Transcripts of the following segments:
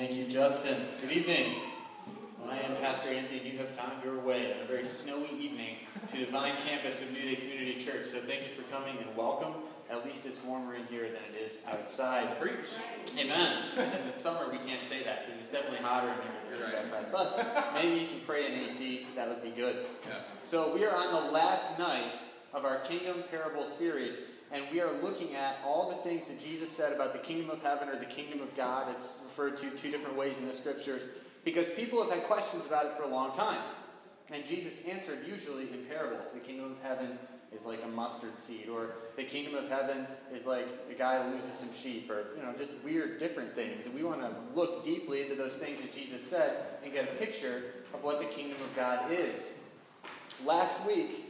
Thank you, Justin. Good evening. I am Pastor Anthony, and you have found your way on a very snowy evening to the Vine campus of New Day Community Church. So thank you for coming and welcome. At least it's warmer in here than it is outside. Preach. Amen. in the summer, we can't say that because it's definitely hotter in here than it is outside. But maybe you can pray in AC. That would be good. Yeah. So we are on the last night of our Kingdom Parable series, and we are looking at all the things that Jesus said about the kingdom of heaven or the kingdom of God. It's referred to two different ways in the scriptures because people have had questions about it for a long time. And Jesus answered usually in parables. The kingdom of heaven is like a mustard seed, or the kingdom of heaven is like a guy loses some sheep, or you know, just weird different things. And we want to look deeply into those things that Jesus said and get a picture of what the kingdom of God is. Last week,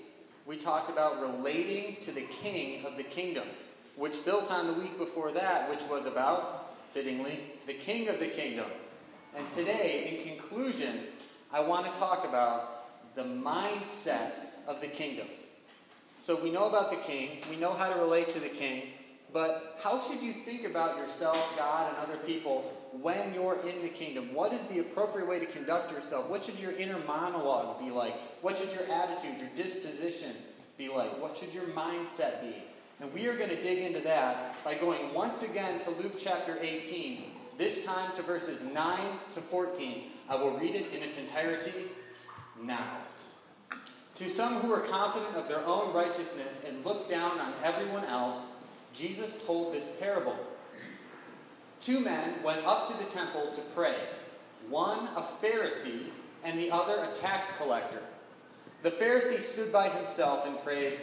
we talked about relating to the king of the kingdom, which built on the week before that, which was about, fittingly, the king of the kingdom. And today, in conclusion, I want to talk about the mindset of the kingdom. So we know about the king, we know how to relate to the king, but how should you think about yourself, God, and other people when you're in the kingdom? What is the appropriate way to conduct yourself? What should your inner monologue be like? What should your attitude, your disposition be like? What should your mindset be? And we are going to dig into that by going once again to Luke chapter 18, this time to verses 9 to 14. I will read it in its entirety now. To some who were confident of their own righteousness and looked down on everyone else, Jesus told this parable. Two men went up to the temple to pray, one a Pharisee and the other a tax collector. The Pharisee stood by himself and prayed,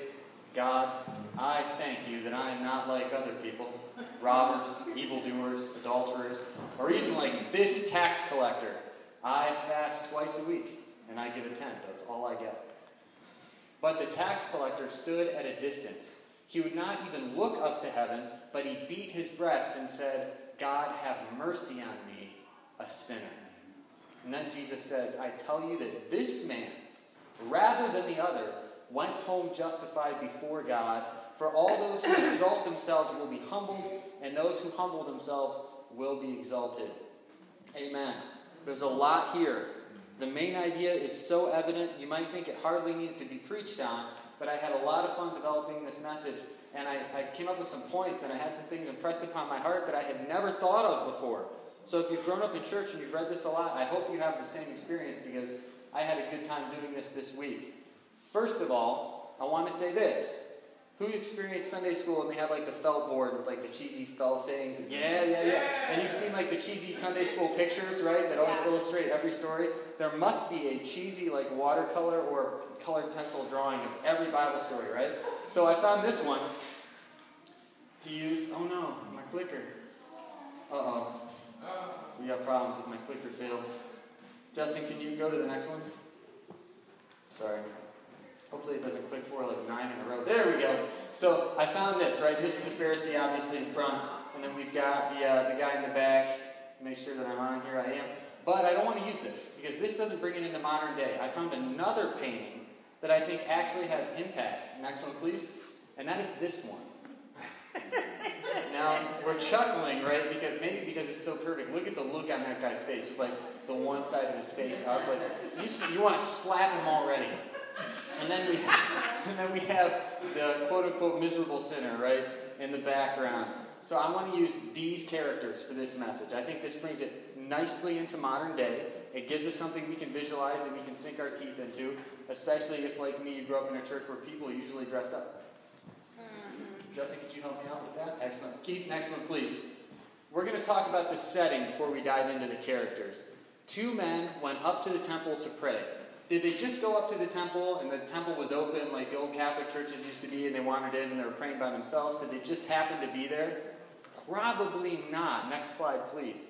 God, I thank you that I am not like other people robbers, evildoers, adulterers, or even like this tax collector. I fast twice a week and I give a tenth of all I get. But the tax collector stood at a distance. He would not even look up to heaven, but he beat his breast and said, God, have mercy on me, a sinner. And then Jesus says, I tell you that this man, rather than the other, went home justified before God. For all those who exalt themselves will be humbled, and those who humble themselves will be exalted. Amen. There's a lot here. The main idea is so evident, you might think it hardly needs to be preached on, but I had a lot of fun developing this message, and I, I came up with some points, and I had some things impressed upon my heart that I had never thought of before. So if you've grown up in church and you've read this a lot, I hope you have the same experience because I had a good time doing this this week. First of all, I want to say this. Who experienced Sunday school and they have like the felt board with like the cheesy felt things? Yeah, yeah, yeah. And you've seen like the cheesy Sunday school pictures, right? That always illustrate every story. There must be a cheesy like watercolor or colored pencil drawing of every Bible story, right? So I found this one to use. Oh no, my clicker. Uh oh. We got problems if my clicker fails. Justin, can you go to the next one? Sorry. Hopefully it doesn't click for like nine in a row. There we go. So I found this, right? This is the Pharisee obviously in front, and then we've got the, uh, the guy in the back. Make sure that I'm on here. I am. But I don't want to use this because this doesn't bring it into modern day. I found another painting that I think actually has impact. Next one, please. And that is this one. now we're chuckling, right? Because maybe because it's so perfect. Look at the look on that guy's face, with like the one side of his face up. Like you, you want to slap him already. And then we have, and then we have the quote unquote miserable sinner, right, in the background. So I want to use these characters for this message. I think this brings it nicely into modern day. It gives us something we can visualize and we can sink our teeth into, especially if, like me, you grew up in a church where people usually dressed up. Justin, could you help me out with that? Excellent. Keith, next one, please. We're going to talk about the setting before we dive into the characters. Two men went up to the temple to pray. Did they just go up to the temple and the temple was open like the old Catholic churches used to be and they wandered in and they were praying by themselves? Did they just happen to be there? Probably not. Next slide, please.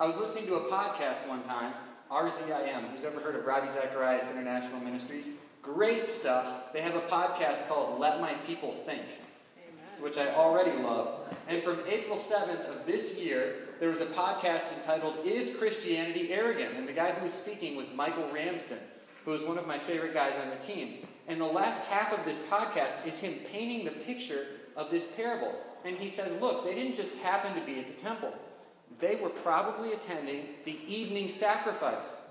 I was listening to a podcast one time, RZIM. Who's ever heard of Ravi Zacharias International Ministries? Great stuff. They have a podcast called Let My People Think. Which I already love. And from April 7th of this year, there was a podcast entitled Is Christianity Arrogant? And the guy who was speaking was Michael Ramsden, who was one of my favorite guys on the team. And the last half of this podcast is him painting the picture of this parable. And he says, Look, they didn't just happen to be at the temple. they were probably attending the evening sacrifice.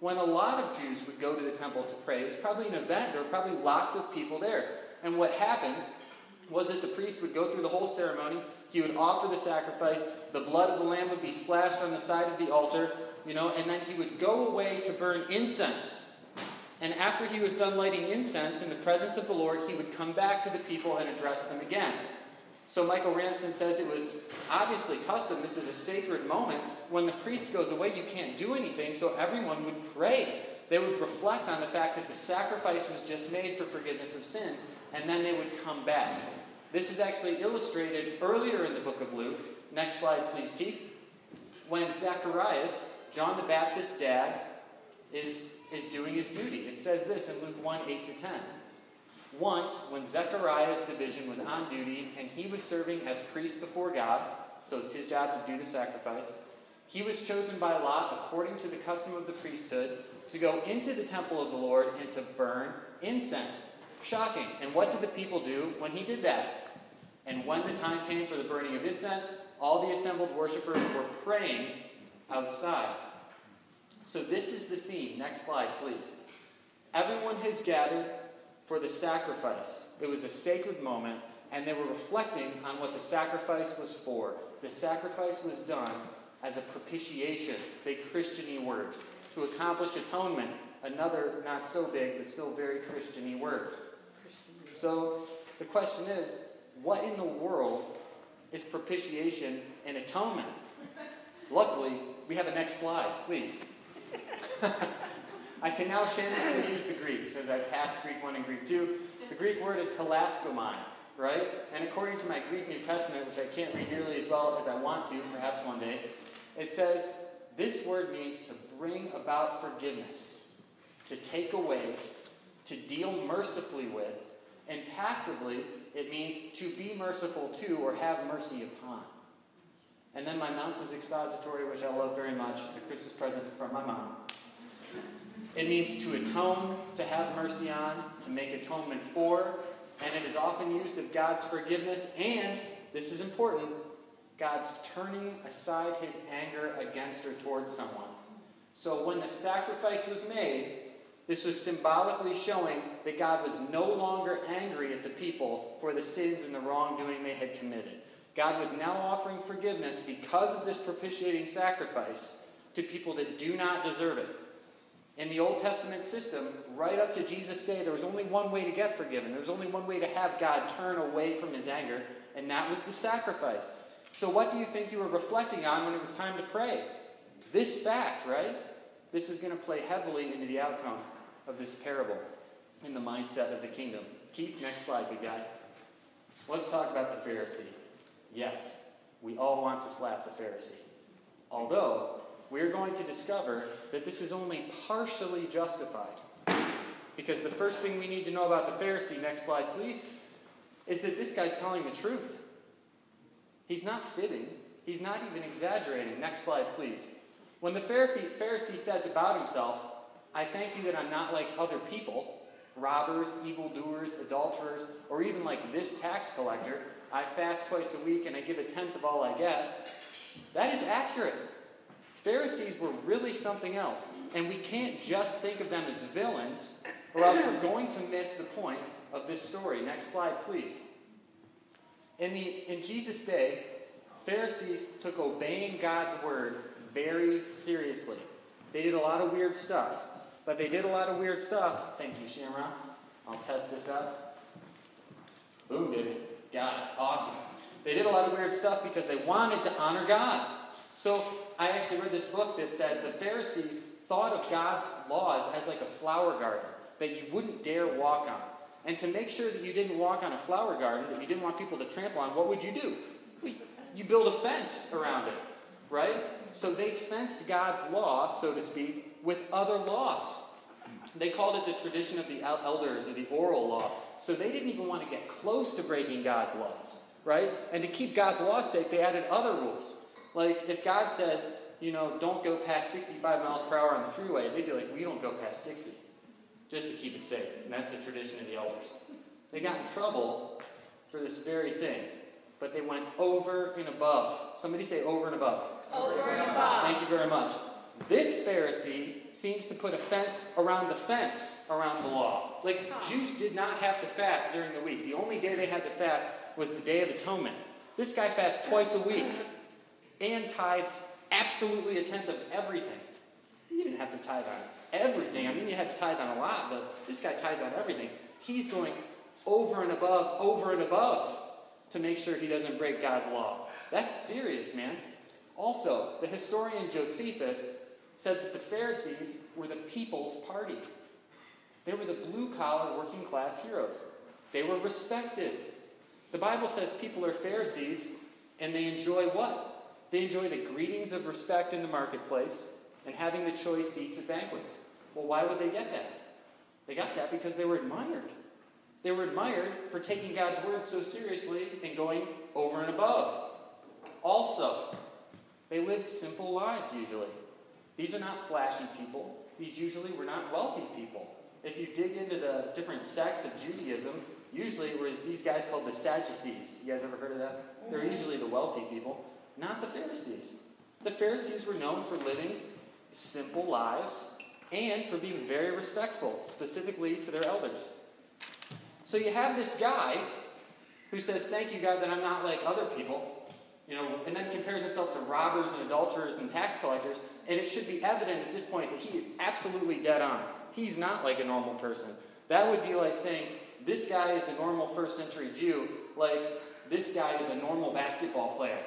When a lot of Jews would go to the temple to pray, it was probably an event. There were probably lots of people there. And what happened was that the priest would go through the whole ceremony. He would offer the sacrifice. The blood of the lamb would be splashed on the side of the altar, you know, and then he would go away to burn incense. And after he was done lighting incense in the presence of the Lord, he would come back to the people and address them again. So Michael Ramsden says it was obviously custom. This is a sacred moment. When the priest goes away, you can't do anything, so everyone would pray. They would reflect on the fact that the sacrifice was just made for forgiveness of sins, and then they would come back. This is actually illustrated earlier in the book of Luke. Next slide, please, Keith. When Zacharias, John the Baptist's dad, is, is doing his duty. It says this in Luke 1 8 to 10. Once, when Zechariah's division was on duty and he was serving as priest before God, so it's his job to do the sacrifice, he was chosen by lot, according to the custom of the priesthood, to go into the temple of the Lord and to burn incense. Shocking. And what did the people do when he did that? And when the time came for the burning of incense, all the assembled worshippers were praying outside. So this is the scene. Next slide, please. Everyone has gathered for the sacrifice. It was a sacred moment, and they were reflecting on what the sacrifice was for. The sacrifice was done as a propitiation, big Christiany word, to accomplish atonement, another not so big but still very Christiany word. So the question is, what in the world is propitiation and atonement? Luckily, we have a next slide, please. I can now shamelessly use the Greek, since I passed Greek 1 and Greek 2. The Greek word is hilaskomai, right? And according to my Greek New Testament, which I can't read nearly as well as I want to, perhaps one day, it says this word means to bring about forgiveness, to take away, to deal mercifully with, and passively, it means to be merciful to or have mercy upon. And then my Mounce expository, which I love very much, the Christmas present from my mom. It means to atone, to have mercy on, to make atonement for, and it is often used of God's forgiveness and, this is important, God's turning aside his anger against or towards someone. So when the sacrifice was made, this was symbolically showing that God was no longer angry at the people for the sins and the wrongdoing they had committed. God was now offering forgiveness because of this propitiating sacrifice to people that do not deserve it. In the Old Testament system, right up to Jesus' day, there was only one way to get forgiven. There was only one way to have God turn away from his anger, and that was the sacrifice. So, what do you think you were reflecting on when it was time to pray? This fact, right? This is going to play heavily into the outcome of this parable in the mindset of the kingdom. Keith, next slide, big guy. Let's talk about the Pharisee. Yes, we all want to slap the Pharisee. Although, we're going to discover that this is only partially justified. Because the first thing we need to know about the Pharisee, next slide please, is that this guy's telling the truth. He's not fitting, he's not even exaggerating. Next slide please. When the Pharisee says about himself, I thank you that I'm not like other people, robbers, evildoers, adulterers, or even like this tax collector, I fast twice a week and I give a tenth of all I get, that is accurate. Pharisees were really something else. And we can't just think of them as villains, or else we're going to miss the point of this story. Next slide, please. In, the, in Jesus' day, Pharisees took obeying God's word very seriously. They did a lot of weird stuff, but they did a lot of weird stuff. Thank you, Shamrock. I'll test this up. Boom, baby. Got it. Awesome. They did a lot of weird stuff because they wanted to honor God. So I actually read this book that said the Pharisees thought of God's laws as like a flower garden that you wouldn't dare walk on. And to make sure that you didn't walk on a flower garden that you didn't want people to trample on, what would you do? You build a fence around it, right? So they fenced God's law, so to speak, with other laws. They called it the tradition of the elders or the oral law. So they didn't even want to get close to breaking God's laws, right? And to keep God's laws safe, they added other rules. Like, if God says, you know, don't go past 65 miles per hour on the freeway, they'd be like, we don't go past 60, just to keep it safe. And that's the tradition of the elders. They got in trouble for this very thing, but they went over and above. Somebody say over and above. Over and above. Thank you very much. This Pharisee seems to put a fence around the fence around the law. Like, Jews did not have to fast during the week. The only day they had to fast was the Day of Atonement. This guy fasts twice a week and tithes absolutely a tenth of everything. You didn't have to tithe on everything. I mean, you had to tithe on a lot, but this guy tithes on everything. He's going over and above, over and above to make sure he doesn't break God's law. That's serious, man. Also, the historian Josephus said that the Pharisees were the people's party. They were the blue collar working class heroes. They were respected. The Bible says people are Pharisees and they enjoy what? They enjoy the greetings of respect in the marketplace and having the choice seats at banquets. Well, why would they get that? They got that because they were admired. They were admired for taking God's word so seriously and going over and above. Also, they lived simple lives usually. These are not flashy people. These usually were not wealthy people. If you dig into the different sects of Judaism, usually it was these guys called the Sadducees. You guys ever heard of that? They're mm-hmm. usually the wealthy people, not the Pharisees. The Pharisees were known for living simple lives and for being very respectful, specifically to their elders. So you have this guy who says, Thank you, God, that I'm not like other people, you know, and then compares himself to robbers and adulterers and tax collectors. And it should be evident at this point that he is absolutely dead on. He's not like a normal person. That would be like saying, This guy is a normal first century Jew, like this guy is a normal basketball player.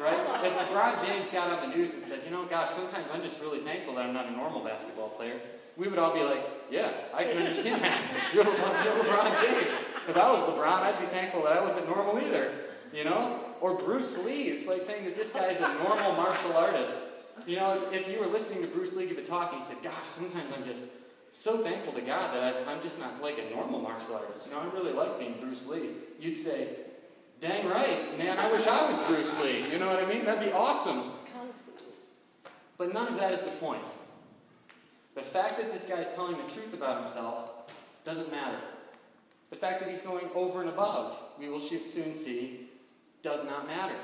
Right? if LeBron James got on the news and said, you know, gosh, sometimes I'm just really thankful that I'm not a normal basketball player, we would all be like, yeah, I can understand that. You're, Le- you're LeBron James. If I was LeBron, I'd be thankful that I wasn't normal either. You know? Or Bruce Lee. It's like saying that this guy is a normal martial artist. You know, if, you were listening to Bruce Lee give a talk and he said, gosh, sometimes I'm just so thankful to God that I, I'm just not like a normal martial artist. You know, I really like being Bruce Lee. You'd say, dang right, man, I wish I was Bruce Lee. You know what I mean? That'd be awesome. But none of that is the point. The fact that this guy is telling the truth about himself doesn't matter. The fact that he's going over and above, we will soon see, does not matter.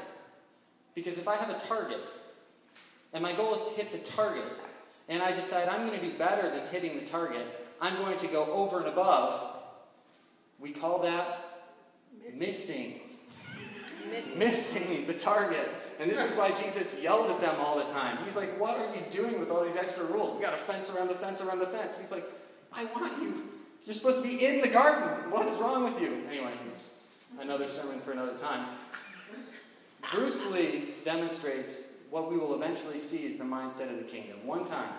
Because if I have a target, and my goal is to hit the target, and I decide I'm going to be better than hitting the target, I'm going to go over and above, we call that missing. Missing. Missing the target. And this is why Jesus yelled at them all the time. He's like, What are you doing with all these extra rules? We got a fence around the fence around the fence. He's like, I want you. You're supposed to be in the garden. What is wrong with you? Anyway, it's another sermon for another time. Bruce Lee demonstrates what we will eventually see is the mindset of the kingdom. One time,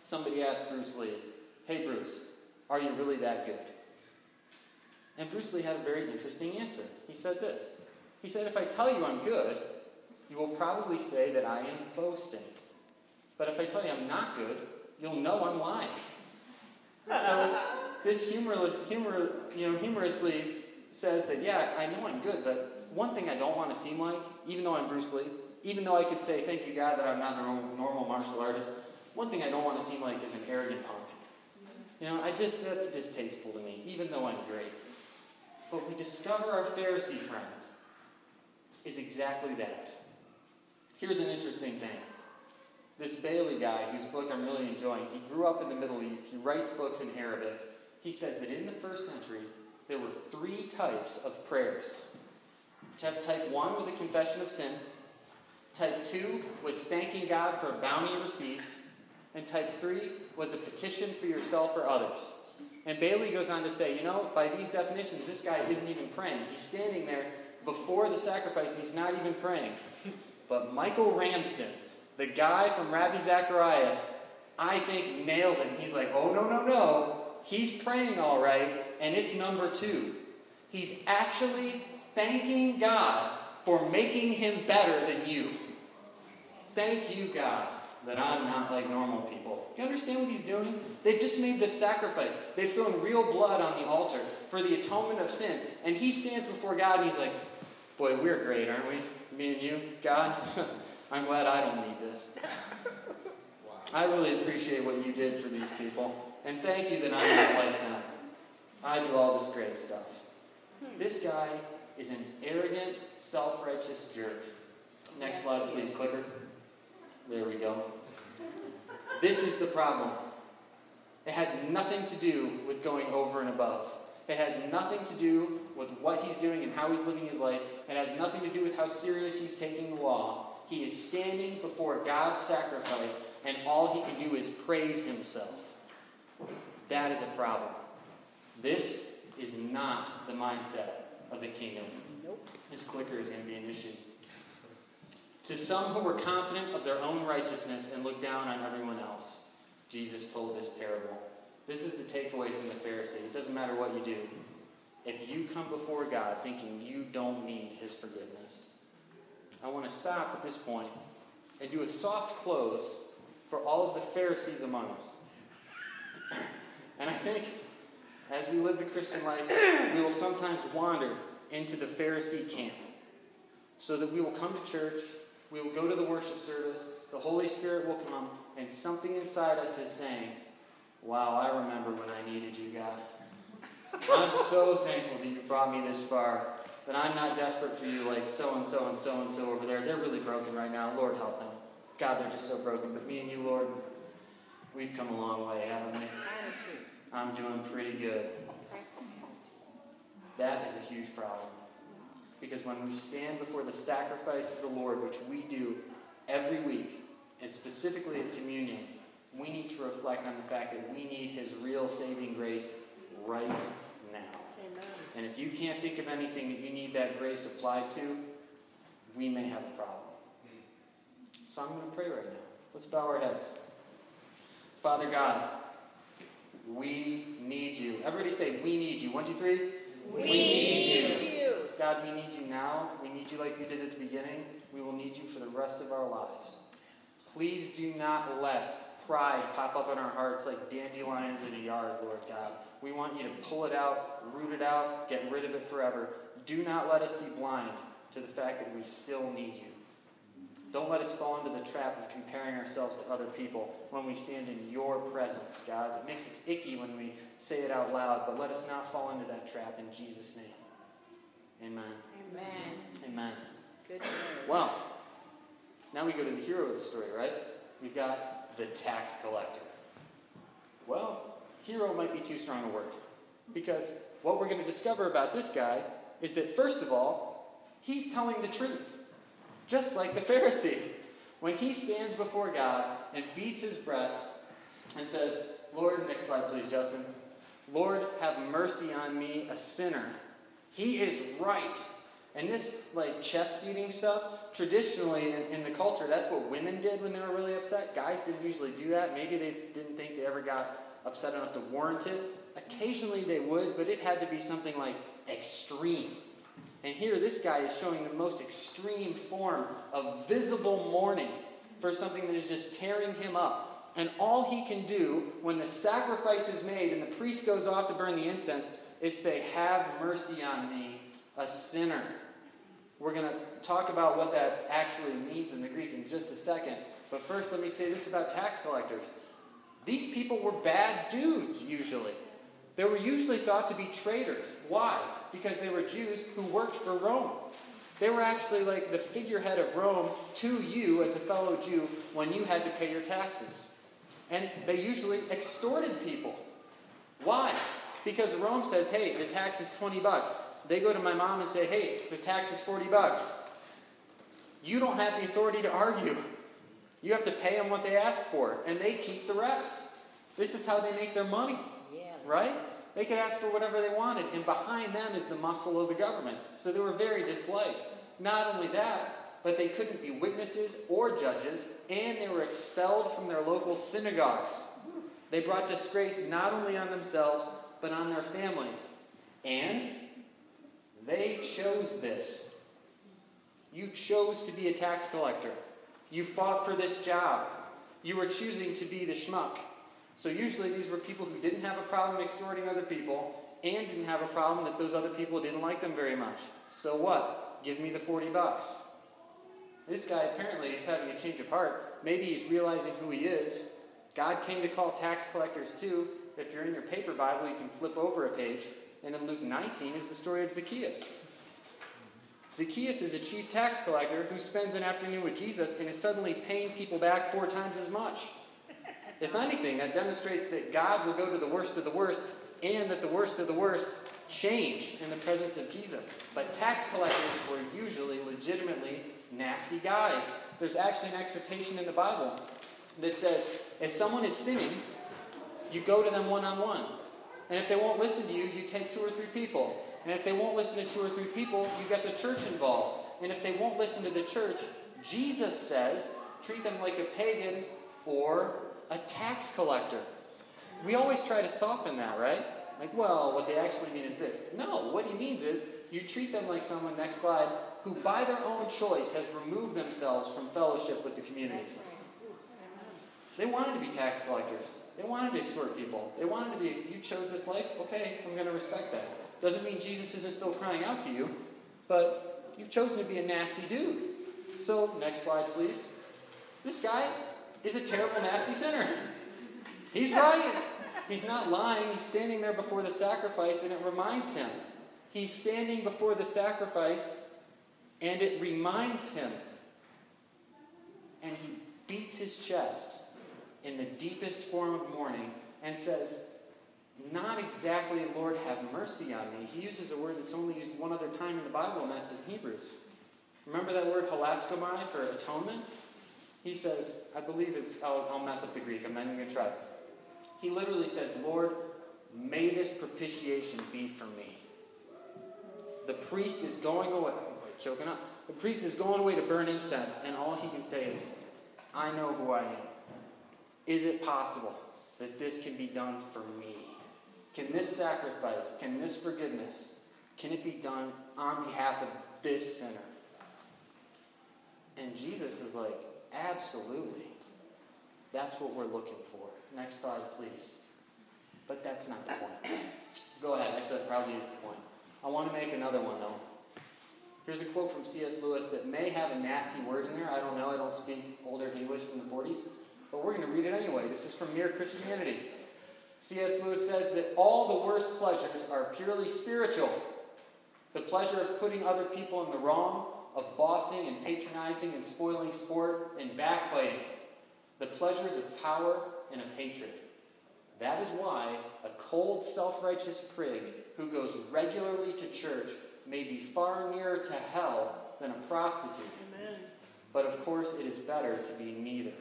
somebody asked Bruce Lee, Hey, Bruce, are you really that good? And Bruce Lee had a very interesting answer. He said this He said, If I tell you I'm good, you will probably say that I am boasting. But if I tell you I'm not good, you'll know I'm lying. So this humorless, humor, you know, humorously says that, yeah, I know I'm good, but one thing I don't want to seem like, even though I'm Bruce Lee, even though I could say, thank you, God, that I'm not a normal, martial artist, one thing I don't want to seem like is an arrogant punk. You know, I just, that's distasteful to me, even though I'm great. But we discover our Pharisee friend is exactly that. Here's an interesting thing. This Bailey guy, whose book I'm really enjoying, he grew up in the Middle East. He writes books in Arabic. He says that in the first century, there were three types of prayers. Type, type one was a confession of sin. Type two was thanking God for a bounty received. And type three was a petition for yourself or others. And Bailey goes on to say, you know, by these definitions, this guy isn't even praying. He's standing there before the sacrifice and he's not even praying. But Michael Ramsden, the guy from Ravi Zacharias, I think nails it. He's like, oh, no, no, no. He's praying all right, and it's number two. He's actually thanking God for making him better than you. Thank you, God, that I'm not like normal people. You understand what he's doing? They've just made this sacrifice. They've thrown real blood on the altar for the atonement of sins. And he stands before God and he's like, Boy, we're great, aren't we? Me and you, God. I'm glad I don't need this. I really appreciate what you did for these people. And thank you that I'm not like them. I do all this great stuff. Hmm. This guy is an arrogant, self righteous jerk. Next slide, please, clicker. There we go. This is the problem. It has nothing to do with going over and above. It has nothing to do with what he's doing and how he's living his life. It has nothing to do with how serious he's taking the law. He is standing before God's sacrifice, and all he can do is praise himself. That is a problem. This is not the mindset of the kingdom. Nope. This clicker is going to be an issue. To some who were confident of their own righteousness and looked down on everyone else, Jesus told this parable. This is the takeaway from the Pharisee. It doesn't matter what you do. If you come before God thinking you don't need his forgiveness, I want to stop at this point and do a soft close for all of the Pharisees among us. And I think as we live the Christian life, we will sometimes wander into the Pharisee camp. So that we will come to church, we will go to the worship service, the Holy Spirit will come, and something inside us is saying, Wow, I remember when I needed you, God. I'm so thankful that you brought me this far, that I'm not desperate for you like so and so and so and so over there. They're really broken right now. Lord, help them. God, they're just so broken. But me and you, Lord, we've come a long way, haven't we? I'm doing pretty good. That is a huge problem. Because when we stand before the sacrifice of the Lord, which we do every week, and specifically at communion, we need to reflect on the fact that we need His real saving grace right now. Amen. And if you can't think of anything that you need that grace applied to, we may have a problem. Hmm. So I'm going to pray right now. Let's bow our heads. Father God, we need you. Everybody say, We need you. One, two, three. We, we need, need you. you. God, we need you now. We need you like we did at the beginning. We will need you for the rest of our lives. Please do not let pride pop up in our hearts like dandelions in a yard, Lord God. We want you to pull it out, root it out, get rid of it forever. Do not let us be blind to the fact that we still need you. Don't let us fall into the trap of comparing ourselves to other people when we stand in your presence, God. It makes us icky when we say it out loud, but let us not fall into that trap in Jesus' name. Amen. Amen. Amen. Good Well, now we go to the hero of the story, right? We've got the tax collector. Well, hero might be too strong a word. Because what we're going to discover about this guy is that, first of all, he's telling the truth just like the Pharisee. When he stands before God and beats his breast and says, Lord, next slide, please, Justin. Lord, have mercy on me, a sinner. He is right. And this, like, chest beating stuff, traditionally in, in, the culture, that's what women did when they were really upset. Guys didn't usually do that. Maybe they didn't think they ever got upset enough to warrant it. Occasionally they would, but it had to be something like extreme. And here, this guy is showing the most extreme form of visible mourning for something that is just tearing him up. And all he can do when the sacrifice is made and the priest goes off to burn the incense is say, Have mercy on me, a sinner. We're going to talk about what that actually means in the Greek in just a second. But first, let me say this about tax collectors. These people were bad dudes, usually. They were usually thought to be traitors. Why? because they were Jews who worked for Rome. They were actually like the figurehead of Rome to you as a fellow Jew when you had to pay your taxes. And they usually extorted people. Why? Because Rome says, hey, the tax is 20 bucks. They go to my mom and say, hey, the tax is 40 bucks. You don't have the authority to argue. You have to pay them what they ask for, and they keep the rest. This is how they make their money. Right? They could ask for whatever they wanted, and behind them is the muscle of the government. So they were very disliked. Not only that, but they couldn't be witnesses or judges, and they were expelled from their local synagogues. They brought disgrace not only on themselves, but on their families. And they chose this. You chose to be a tax collector. You fought for this job. You were choosing to be the schmuck. So usually these were people who didn't have a problem extorting other people and didn't have a problem that those other people didn't like them very much. So what? Give me the 40 bucks. This guy apparently is having a change of heart. Maybe he's realizing who he is. God came to call tax collectors too. If you're in your paper Bible, you can flip over a page. And in Luke 19 is the story of Zacchaeus. Zacchaeus is a chief tax collector who spends an afternoon with Jesus and is suddenly paying people back four times as much. If anything, that demonstrates that God will go to the worst of the worst and that the worst of the worst change in the presence of Jesus. But tax collectors were usually legitimately nasty guys. There's actually an exhortation in the Bible that says if someone is sinning, you go to them one on one. And if they won't listen to you, you take two or three people. And if they won't listen to two or three people, you get the church involved. And if they won't listen to the church, Jesus says, treat them like a pagan or a tax collector. We always try to soften that, right? Like, well, what they actually mean is this. No, what he means is you treat them like someone, next slide, who by their own choice has removed themselves from fellowship with the community. They wanted to be tax collectors. They wanted to extort people. They wanted to be, you chose this life? Okay, I'm going to respect that. Doesn't mean Jesus isn't still crying out to you, but you've chosen to be a nasty dude. So, next slide, please. This guy is a terrible, nasty sinner. He's right. He's not lying. He's standing there before the sacrifice, and it reminds him. He's standing before the sacrifice, and it reminds him. And he beats his chest in the deepest form of mourning and says, Not exactly, Lord, have mercy on me. He uses a word that's only used one other time in the Bible, and that's in Hebrews. Remember that word hilaskomai for atonement? He says, I believe it's, I'll, I'll mess up the Greek, I'm not even going to try. He literally says, Lord, may this propitiation be for me. The priest is going away, oh, choking up. The priest is going away to burn incense, and all he can say is, I know who I am. Is it possible that this can be done for me? Can this sacrifice, can this forgiveness, can it be done on behalf of this sinner? And Jesus is like, absolutely. That's what we're looking for. Next slide, please. But that's not the point. Go ahead, next slide probably is the point. I want to make another one, though. Here's a quote from C.S. Lewis that may have a nasty word in there. I don't know. I don't speak older English from the 40s. But we're going to read it anyway. This is from Mere Christianity. C.S. Lewis says that all the worst pleasures are purely spiritual. The pleasure of putting other people in the wrong, of bossing and patronizing and spoiling sport and backbiting. The pleasures of power and of hatred. That is why a cold, self righteous prig who goes regularly to church may be far nearer to hell than a prostitute. Amen. But of course, it is better to be neither.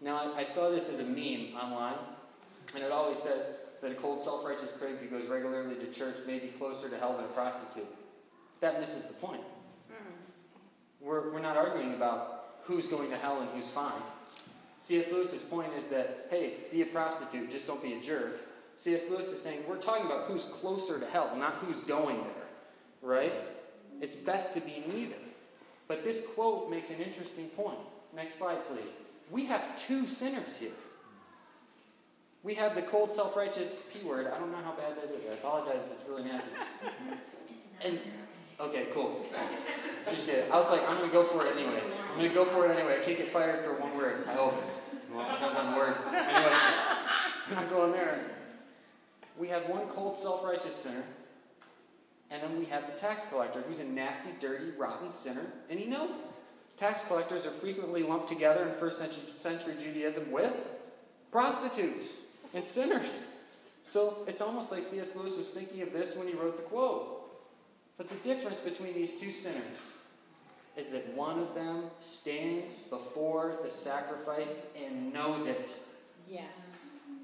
Now, I, I saw this as a meme online, and it always says that a cold, self righteous prig who goes regularly to church may be closer to hell than a prostitute. That misses the point. We're, we're not arguing about who's going to hell and who's fine. C.S. Lewis's point is that, hey, be a prostitute, just don't be a jerk. C.S. Lewis is saying we're talking about who's closer to hell, not who's going there, right? It's best to be neither. But this quote makes an interesting point. Next slide, please. We have two sinners here. We have the cold, self righteous P word. I don't know how bad that is. I apologize if it's really nasty. And, okay, cool. Appreciate it. I was like, I'm to go for it anyway. I'm to go for it anyway. I can't get fired for one word. I hope. Well, depends on word. Anyway, I'm not going there. We have one cold, self righteous sinner, and then we have the tax collector, who's a nasty, dirty, rotten sinner, and he knows it. Tax collectors are frequently lumped together in first century Judaism with prostitutes and sinners. So it's almost like C.S. Lewis was thinking of this when he wrote the quote. But the difference between these two sinners is that one of them stands before the sacrifice and knows it. Yes.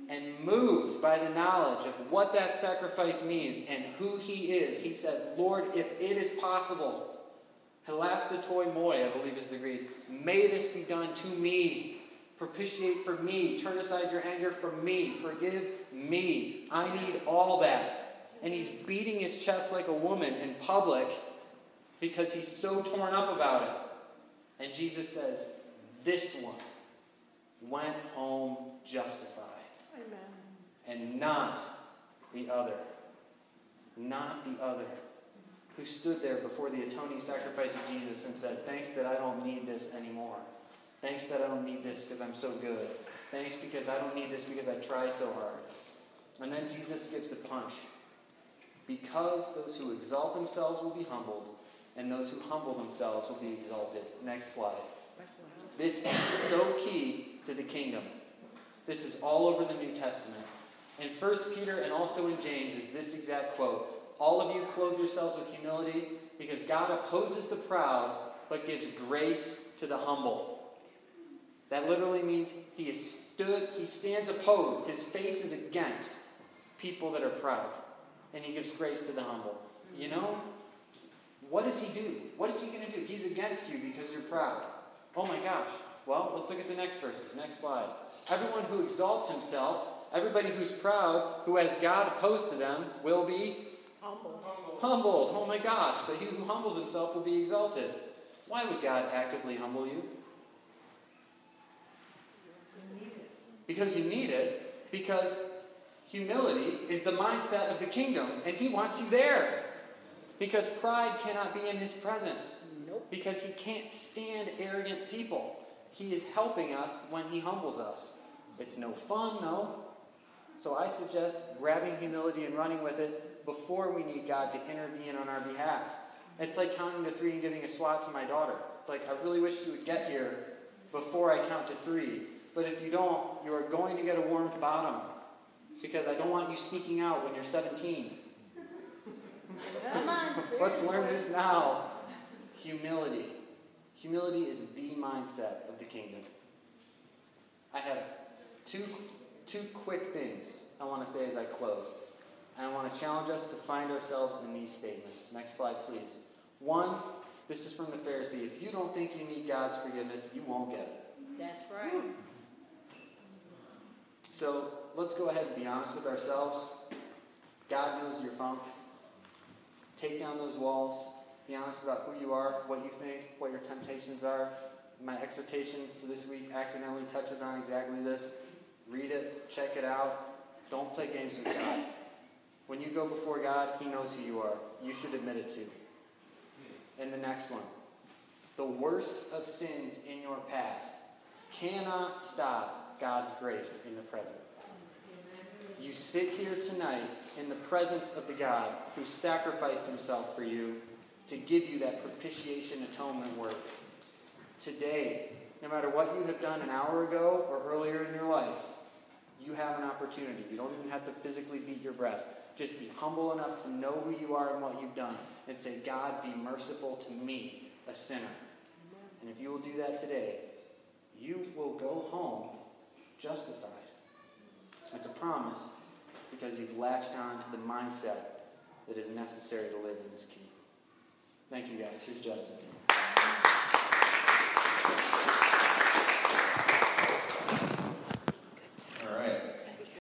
And moved by the knowledge of what that sacrifice means and who he is, he says, Lord, if it is possible, Hilastheti moi, I believe is the Greek, may this be done to me. Propitiate for me. Turn aside your anger from me. Forgive me. I need all that. And he's beating his chest like a woman in public because he's so torn up about it. And Jesus says, This one went home justified. Amen. And not the other. Not the other. Who stood there before the atoning sacrifice of Jesus and said, Thanks that I don't need this anymore. Thanks that I don't need this because I'm so good. Thanks because I don't need this because I try so hard. And then Jesus gives the punch. Because those who exalt themselves will be humbled, and those who humble themselves will be exalted. Next slide. This is so key to the kingdom. This is all over the New Testament. In 1 Peter and also in James is this exact quote All of you clothe yourselves with humility because God opposes the proud but gives grace to the humble. That literally means he is stood, he stands opposed. His face is against people that are proud. And he gives grace to the humble. You know, what does he do? What is he going to do? He's against you because you're proud. Oh my gosh. Well, let's look at the next verses. Next slide. Everyone who exalts himself, everybody who's proud, who has God opposed to them, will be Humble. humbled. Oh my gosh. But he who humbles himself will be exalted. Why would God actively humble you? Because you need it. Because humility is the mindset of the kingdom, and He wants you there. Because pride cannot be in His presence. Nope. Because He can't stand arrogant people. He is helping us when He humbles us. It's no fun, though. So I suggest grabbing humility and running with it before we need God to intervene on our behalf. It's like counting to three and giving a swat to my daughter. It's like, I really wish you would get here before I count to three. But if you don't, you are going to get a warmed bottom. Want you sneaking out when you're 17. Come on. Let's learn this now. Humility. Humility is the mindset of the kingdom. I have two, two quick things I want to say as I close. And I want to challenge us to find ourselves in these statements. Next slide, please. One, this is from the Pharisee. If you don't think you need God's forgiveness, you won't get it. That's right. So let's go ahead and be honest with ourselves. God knows your funk. Take down those walls. Be honest about who you are, what you think, what your temptations are. My exhortation for this week accidentally touches on exactly this. Read it, check it out. Don't play games with God. When you go before God, He knows who you are. You should admit it too. And the next one the worst of sins in your past cannot stop God's grace in the present. You sit here tonight in the presence of the God who sacrificed himself for you to give you that propitiation atonement work. Today, no matter what you have done an hour ago or earlier in your life, you have an opportunity. You don't even have to physically beat your breast. Just be humble enough to know who you are and what you've done and say, God, be merciful to me, a sinner. And if you will do that today, you will go home justified. It's a promise because you've latched on to the mindset that is necessary to live in this kingdom. Thank you guys. Here's Justin.